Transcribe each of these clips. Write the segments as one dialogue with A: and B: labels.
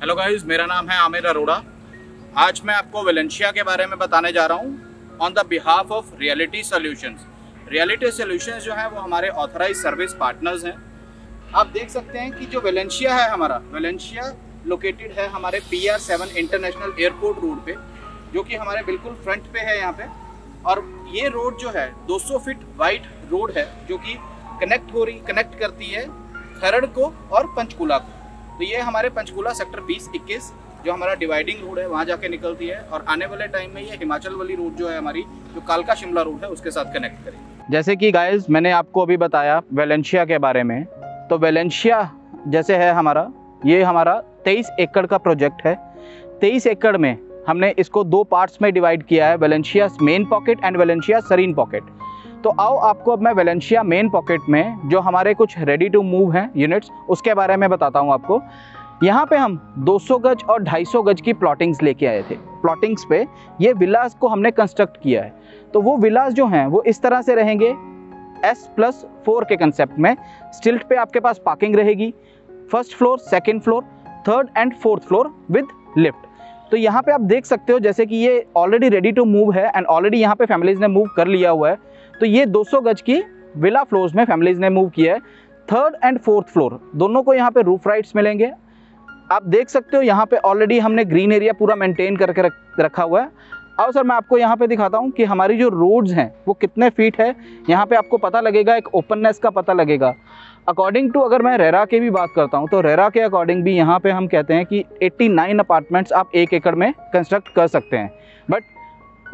A: Hello guys मेरा नाम है आमिर अरोड़ा। आज मैं आपको वेलेंशिया के बारे में बताने जा रहा हूँ on the behalf of Reality Solutions Reality Solutions जो है, वो हमारे ऑथराइज सर्विस पार्टनर्स हैं। आप देख सकते हैं कि जो वेलेंशिया है हमारा वेलेंशिया लोकेटेड है हमारे P R seven international airport road पे, जो कि हमारे बिल्कुल फ्रंट पे है यहाँ पे। और ये रोड जो है 200 फीट वाइड रोड है, जो कि कनेक्ट हो रही कनेक्ट करती है खरड़ को और पंचकुला को। तो ये हमारे पंचकुला सेक्टर 20 21 जो हमारा डिवाइडिंग रोड है, वहाँ जाके निकलती है और आने वाले टाइम में ये हिमाचल वाली रोड जो है हमारी, जो कालका शिमला रोड है, उसके साथ कनेक्ट करेगी।
B: जैसे कि गाइस मैंने आपको अभी बताया वेलेंशिया के बारे में तो वेलेंशिया जैसे है हमारा, ये हमारा 23 एकड़ का प्रोजेक्ट है। 23 एकड़ में हमने इसको दो पार्ट्स में डिवाइड किया है Valencia main pocket and Valencia Sarin pocket तो आओ आपको अब मैं वेलेंशिया मेन पॉकेट में जो हमारे कुछ रेडी टू मूव हैं यूनिट्स उसके बारे में बताता हूँ आपको। यहाँ पे हम 200 गज और 250 गज की प्लॉटिंग्स लेके आए थे। प्लॉटिंग्स पे ये विलास को हमने कंस्ट्रक्ट किया है। तो वो विलास जो हैं, वो इस तरह से रहेंगे। एस प्लस फोर के कंसेप्ट में। स्टिल्ट पे आपके पास पार्किंग रहेगी। First floor second floor third and fourth floor with lift तो यहाँ पे आप देख सकते हो जैसे कि ये ऑलरेडी रेडी टू मूव है एंड ऑलरेडी यहाँ पे फैमिलीज़ ने मूव कर लिया हुआ है। तो ये 200 गज की विला फ्लोर्स में फैमिलीज़ ने मूव किया है। थर्ड एंड फोर्थ फ्लोर दोनों को यहाँ पे रूफ राइट्स मिलेंगे। आप देख सकते हो यहाँ पे ऑलरेडी हमने ग्रीन एरिया पूरा मेंटेन करके रख, रखा हुआ है। और सर मैं आपको यहाँ पे दिखाता हूँ कि हमारी जो रोड्स हैं वो कितने फीट है। यहाँ पे आपको पता लगेगा एक ओपननेस का पता लगेगा। अकॉर्डिंग टू अगर मैं रेरा की भी बात करता हूँ तो रेरा के अकॉर्डिंग भी यहाँ पे हम कहते हैं कि 89 अपार्टमेंट्स आप एक एकड़ में कंस्ट्रक्ट कर सकते हैं।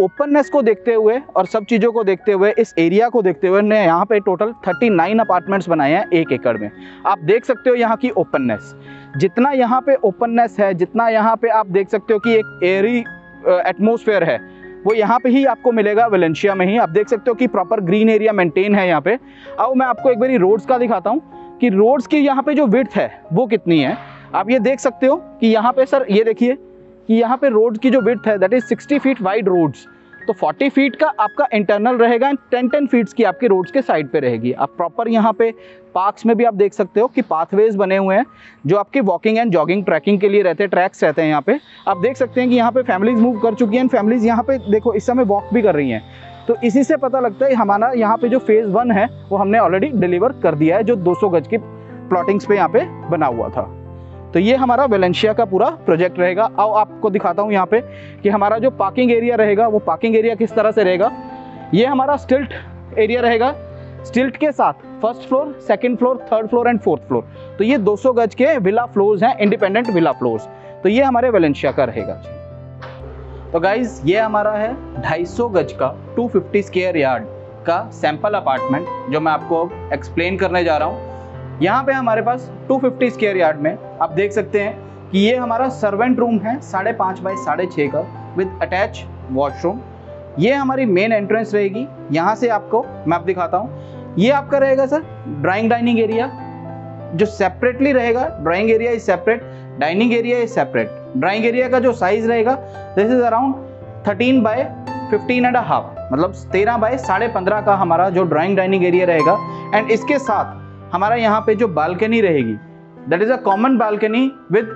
B: ओपननेस को देखते हुए और सब चीज़ों को देखते हुए, इस एरिया को देखते हुए ने यहाँ पे टोटल 39 अपार्टमेंट्स बनाए हैं एक एकड़ में। आप देख सकते हो यहाँ की ओपननेस जितना यहाँ पे ओपननेस है, जितना यहाँ पे आप देख सकते हो कि एक एयरी एटमोसफेयर है, वो यहाँ पे ही आपको मिलेगा वेलेंशिया में ही। आप देख सकते हो कि प्रॉपर ग्रीन एरिया मेंटेन है यहाँ पे। अब मैं आपको एक बारी रोड्स का दिखाता हूँ कि रोड्स की यहाँ पे जो विथ है, वो कितनी है? आप ये देख सकते हो कि यहाँ पे सर ये देखिए कि यहाँ पे रोड की जो विड्थ है that is 60 feet wide roads तो 40 फीट का आपका इंटरनल रहेगा एंड 10 10 फीट्स की आपकी रोड्स के साइड पे रहेगी. आप प्रॉपर यहाँ पे पार्क्स में भी आप देख सकते हो कि पाथवेज बने हुए हैं, जो आपकी वॉकिंग एंड जॉगिंग ट्रैकिंग के लिए रहते हैं ट्रैक्स रहते हैं यहाँ पे. आप देख सकते हैं कि यहाँ पे फैमिलीज़ मूव कर चुकी हैं फैमिलीज़ यहाँ पे देखो, इस समय वॉक भी कर रही हैं. तो इसी से पता लगता है, हमारा यहाँ पे जो फ़ेज़ वन है, वो हमने ऑलरेडी डिलीवर कर दिया है, जो 200 गज की प्लॉटिंग्स पे यहाँ पे बना हुआ था. तो ये हमारा वेलेंशिया का पूरा प्रोजेक्ट रहेगा। आओ आपको दिखाता हूँ यहाँ पे कि हमारा जो पार्किंग एरिया रहेगा, वो पार्किंग एरिया किस तरह से रहेगा? ये हमारा स्टिल्ट एरिया रहेगा। स्टिल्ट के साथ first floor second floor third floor and fourth floor तो ये 200 गज के विला फ्लोर्स हैं इंडिपेंडेंट विला फ्लोर्स तो ये हमारे वेलेंशिया का रहेगा तो गाइज़ ये हमारा है 250 गज का 250 स्क्वायर यार्ड का सैंपल अपार्टमेंट जो मैं आपको एक्सप्लेन करने जा रहा हूँ। यहाँ पे हमारे पास 250 स्क्वायर यार्ड में आप देख सकते हैं कि ये हमारा सर्वेंट रूम है, साढ़े पाँच बाई साढ़े छः का विद अटैच वॉशरूम ये हमारी मेन एंट्रेंस रहेगी। यहाँ से आपको मैं आप दिखाता हूँ। ये आपका रहेगा सर ड्राइंग डाइनिंग एरिया जो सेपरेटली रहेगा drawing area is separate dining area is separate drawing area का जो साइज़ रहेगा this is around thirteen by fifteen and half मतलब तेरह बाय साढ़े पंद्रह का हमारा जो ड्राइंग डाइनिंग एरिया रहेगा। एंड इसके साथ हमारा यहाँ पे जो बालकनी रहेगी that is a common balcony with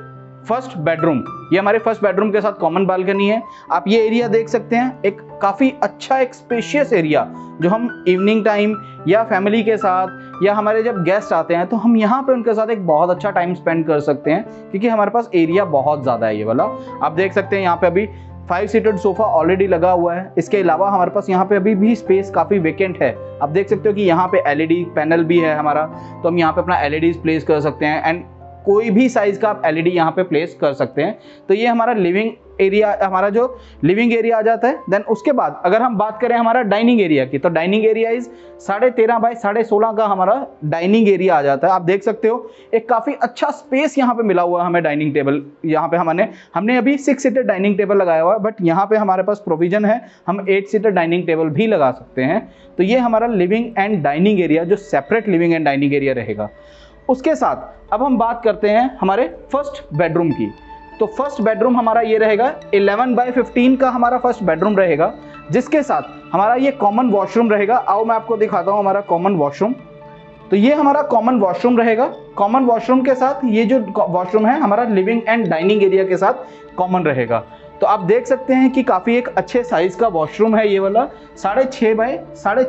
B: first bedroom ये हमारे फ़र्स्ट बेडरूम के साथ कॉमन बालकनी है। आप ये एरिया देख सकते हैं, एक काफ़ी अच्छा एक स्पेशियस एरिया जो हम इवनिंग टाइम या फैमिली के साथ या हमारे जब गेस्ट आते हैं तो हम यहाँ पे उनके साथ एक बहुत अच्छा टाइम स्पेंड कर सकते हैं, क्योंकि हमारे पास एरिया बहुत ज़्यादा है ये वाला। आप देख सकते हैं यहाँ पे अभी फाइव सीटेड सोफा ऑलरेडी लगा हुआ है। इसके अलावा हमारे पास यहाँ पे अभी भी स्पेस काफ़ी वेकेंट है। आप देख सकते हो कि यहाँ पे एलईडी पैनल भी है हमारा। तो हम यहाँ पे अपना एलईडी प्लेस कर सकते हैं। एंड कोई भी साइज़ का आप एलईडी यहाँ पे प्लेस कर सकते हैं। तो ये हमारा लिविंग एरिया हमारा जो लिविंग एरिया आ जाता है देन उसके बाद अगर हम बात करें हमारा डाइनिंग एरिया की तो डाइनिंग एरिया इज़ साढ़े तेरह बाई साढ़े सोलह का हमारा डाइनिंग एरिया आ जाता है। आप देख सकते हो, एक काफ़ी अच्छा स्पेस यहाँ पे मिला हुआ है हमें डाइनिंग टेबल यहाँ पे हमने हमने अभी सिक्स सीटर डाइनिंग टेबल लगाया हुआ है बट यहाँ पे हमारे पास प्रोविज़न है, हम एट सीटर डाइनिंग टेबल भी लगा सकते हैं। तो ये हमारा लिविंग एंड डाइनिंग एरिया जो separate living and dining area रहेगा। उसके साथ, अब हम बात करते हैं हमारे फ़र्स्ट बेडरूम की। तो फ़र्स्ट बेडरूम हमारा ये रहेगा 11 बाई 15 का हमारा फ़र्स्ट बेडरूम रहेगा, जिसके साथ हमारा ये कॉमन वॉशरूम रहेगा। आओ मैं आपको दिखाता हूँ हमारा कॉमन वॉशरूम तो ये हमारा कॉमन वॉशरूम रहेगा। कॉमन वॉशरूम के साथ ये जो वॉशरूम है, हमारा लिविंग एंड डाइनिंग एरिया के साथ कॉमन रहेगा। तो आप देख सकते हैं कि काफ़ी एक अच्छे साइज़ का वॉशरूम है ये वाला। साढ़े छः बाय साढ़े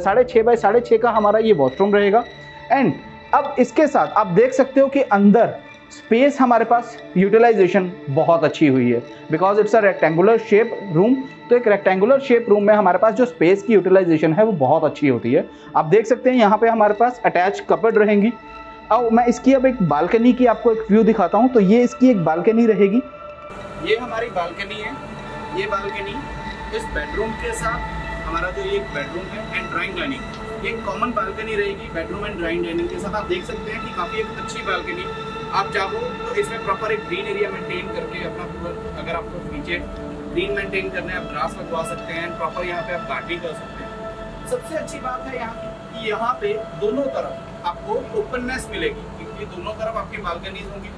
B: साढ़े छः बाय साढ़े छः का हमारा ये वॉशरूम रहेगा। एंड अब इसके साथ आप देख सकते हो कि अंदर स्पेस हमारे पास यूटिलाइजेशन बहुत अच्छी हुई है। Because it's a rectangular shape room तो एक रेक्टेंगुलर शेप रूम में हमारे पास जो स्पेस की यूटिलाइजेशन है, वो बहुत अच्छी होती है। आप देख सकते हैं यहाँ पे हमारे पास अटैच कपड़ रहेंगी। अब मैं इसकी अब एक बालकनी की आपको एक व्यू दिखाता हूँ तो ये इसकी एक बालकनी रहेगी।
A: ये हमारी बालकनी है। ये बालकनी इस बेडरूम के साथ हमारा जो ये बेडरूम है एंड ड्राइंग डाइनिंग ये कॉमन बालकनी रहेगी बेडरूम एंड ड्राइंग डाइनिंग के साथ। आप देख सकते हैं कि काफ़ी एक अच्छी बालकनी आप चाहो तो इसमें प्रॉपर एक ग्रीन एरिया मेंटेन करके अपना पूरा, अगर आपको नीचे ग्रीन मेंटेन करना है, आप ग्रास लगवा सकते हैं प्रॉपर यहाँ पे आप गार्डनिंग कर सकते हैं। सबसे अच्छी बात है यहाँ की यहाँ पे दोनों तरफ़ आपको ओपननेस मिलेगी, क्योंकि दोनों तरफ़ आपकी बालकनीज होंगी।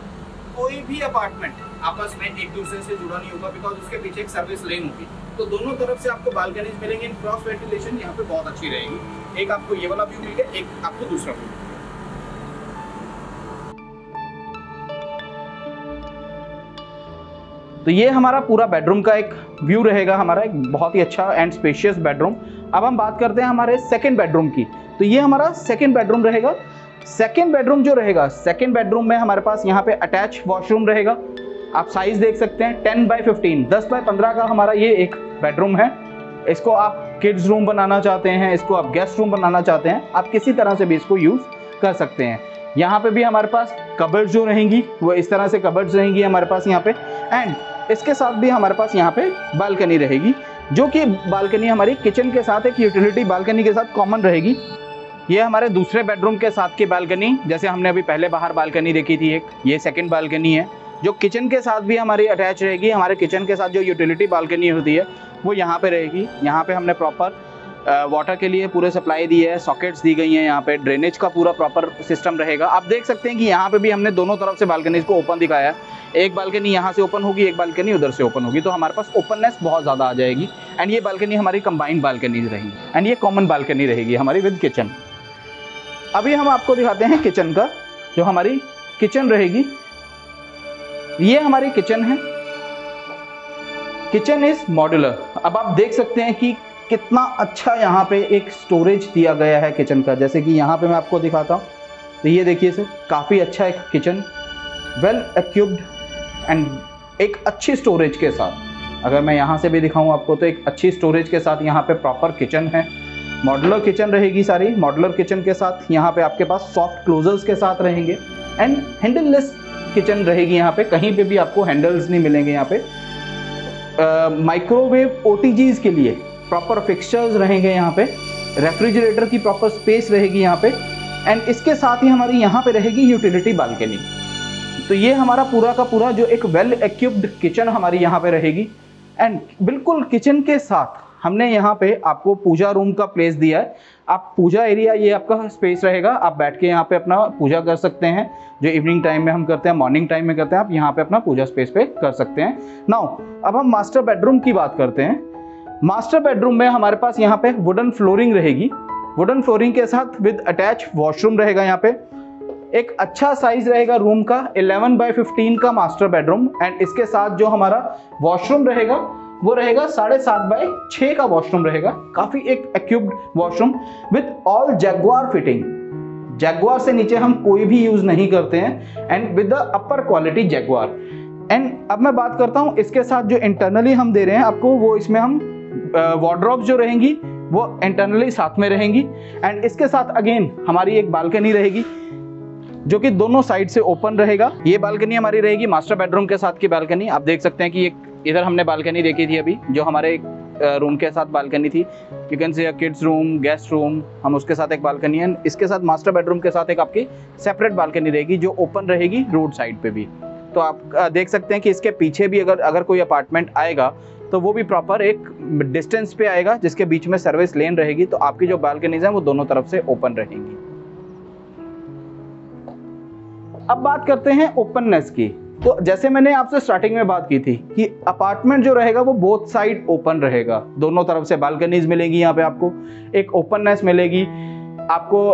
A: कोई भी अपार्टमेंट आपस में एक दूसरे से जुड़ा नहीं होगा बिकॉज़ उसके पीछे एक सर्विस लेन होगी। तो दोनों तरफ़ से आपको बालकनीज मिलेंगे क्रॉस वेंटिलेशन यहाँ पे बहुत अच्छी रहेगी। एक आपको ये वाला व्यू मिल गया एक आपको दूसरा व्यू
B: तो ये हमारा पूरा बेडरूम का एक व्यू रहेगा, हमारा एक बहुत ही अच्छा एंड स्पेशियस बेडरूम अब हम बात करते हैं हमारे सेकेंड बेडरूम की. तो ये हमारा सेकेंड बेडरूम रहेगा. सेकेंड बेडरूम जो रहेगा सेकेंड बेडरूम में हमारे पास यहाँ पे अटैच वॉशरूम रहेगा. आप साइज़ देख सकते हैं टेन बाई फिफ्टीन दस बाय पंद्रह का हमारा ये एक बेडरूम है. इसको आप किड्स रूम बनाना चाहते हैं, इसको आप गेस्ट रूम बनाना चाहते हैं, आप किसी तरह से भी इसको यूज़ कर सकते हैं. यहाँ पे भी हमारे पास कबर्ड जो रहेंगी, वो इस तरह से कबर्ड्स रहेंगी हमारे पास यहाँ पे. एंड इसके साथ भी हमारे पास यहाँ पे बालकनी रहेगी, जो कि बालकनी हमारी किचन के साथ, एक यूटिलिटी बालकनी के साथ कॉमन रहेगी। ये हमारे दूसरे बेडरूम के साथ की बालकनी, जैसे हमने अभी पहले बाहर बालकनी देखी थी एक, ये सेकेंड बालकनी है, जो किचन के साथ भी हमारी अटैच रहेगी। हमारे किचन के साथ जो यूटिलिटी बालकनी होती है, वो यहाँ पे रहेगी। यहाँ पे हमने प्रॉपर वाटर के लिए पूरे सप्लाई दी है सॉकेट्स दी गई हैं यहाँ पे ड्रेनेज का पूरा प्रॉपर सिस्टम रहेगा। आप देख सकते हैं कि यहाँ पे भी हमने दोनों तरफ़ से बालकनीज को ओपन दिखाया है। एक बालकनी यहाँ से ओपन होगी, एक बालकनी उधर से ओपन होगी। तो हमारे पास ओपननेस बहुत ज़्यादा आ जाएगी। एंड ये बालकनी हमारी कंबाइंड बालकनीज रहेगी। एंड ये कॉमन बालकनी रहेगी हमारी विद किचन अभी हम आपको दिखाते हैं किचन का, जो हमारी किचन रहेगी। ये हमारी किचन है। किचन इज़ मॉड्यूलर अब आप देख सकते हैं कि कितना अच्छा यहाँ पे एक स्टोरेज दिया गया है किचन का। जैसे कि यहाँ पे मैं आपको दिखाता हूँ। तो ये देखिए सर काफ़ी अच्छा एक किचन वेल एक्यूब्ड एंड एक अच्छी स्टोरेज के साथ। अगर मैं यहाँ से भी दिखाऊँ आपको तो एक अच्छी स्टोरेज के साथ यहाँ पे प्रॉपर किचन है। मॉडलर किचन रहेगी सारी मॉडलर किचन के साथ यहाँ पे आपके पास सॉफ्ट क्लोजर्स के साथ रहेंगे। एंड हैंडललेस किचन रहेगी यहाँ पे, कहीं पे भी आपको हैंडल्स नहीं मिलेंगे यहाँ पे। माइक्रोवेव ओ के लिए प्रॉपर फिक्सचर्स रहेंगे यहाँ पे रेफ्रिजरेटर की प्रॉपर स्पेस रहेगी यहाँ पे एंड इसके साथ ही हमारी यहाँ पे रहेगी यूटिलिटी बालकनी तो ये हमारा पूरा का पूरा जो एक वेल एक्यूप्ड किचन हमारी यहाँ पे रहेगी एंड बिल्कुल किचन के साथ हमने यहाँ पे आपको पूजा रूम का प्लेस दिया है. आप पूजा एरिया ये आपका स्पेस रहेगा, आप बैठ के यहाँ पे अपना पूजा कर सकते हैं. जो इवनिंग टाइम में हम करते हैं मॉर्निंग टाइम में करते हैं, आप यहाँ पे अपना पूजा स्पेस पे कर सकते हैं. नाउ अब हम मास्टर बेडरूम की बात करते हैं. मास्टर बेडरूम में हमारे पास यहाँ पे वुडन फ्लोरिंग रहेगी। वुडन फ्लोरिंग के साथ विद अटैच वॉशरूम रहेगा यहाँ पे। एक अच्छा साइज़ रहेगा रूम का 11 बाय 15 का मास्टर बेडरूम एंड इसके साथ जो हमारा वॉशरूम रहेगा, वो रहेगा साढ़े सात बाय छः का वॉशरूम रहेगा। काफ़ी एक equipped washroom with all Jaguar fitting Jaguar से नीचे हम कोई भी यूज़ नहीं करते हैं and with the upper quality Jaguar and अब मैं बात करता हूँ इसके साथ जो इंटरनली हम दे रहे हैं, आपको वो इसमें हम वार्ड्रॉप जो रहेंगी, वो इंटरनली साथ में रहेंगी। एंड इसके साथ अगेन हमारी एक बालकनी रहेगी, जो कि दोनों साइड से ओपन रहेगा। ये बालकनी हमारी रहेगी मास्टर बेडरूम के साथ की बालकनी आप देख सकते हैं कि एक, इधर हमने बालकनी देखी थी अभी, जो हमारे रूम के साथ बालकनी थी। You can say kids room guest room हम उसके साथ एक बालकनी है। इसके साथ मास्टर बेडरूम के साथ एक आपकी सेपरेट बालकनी रहेगी, जो ओपन रहेगी रोड साइड पे भी। तो आप देख सकते हैं कि इसके पीछे भी अगर अगर कोई अपार्टमेंट आएगा तो वो भी प्रॉपर एक डिस्टेंस पे आएगा, जिसके बीच में सर्विस लेन रहेगी तो आपकी जो बालकनीज हैं, वो दोनों तरफ़ से ओपन रहेंगी। अब बात करते हैं ओपननेस की। तो जैसे मैंने आपसे स्टार्टिंग में बात की थी, कि अपार्टमेंट जो रहेगा, वो बोथ साइड ओपन रहेगा। दोनों तरफ़ से बालकनीज मिलेगी यहाँ पे आपको। एक ओपननेस मिलेगी। आपको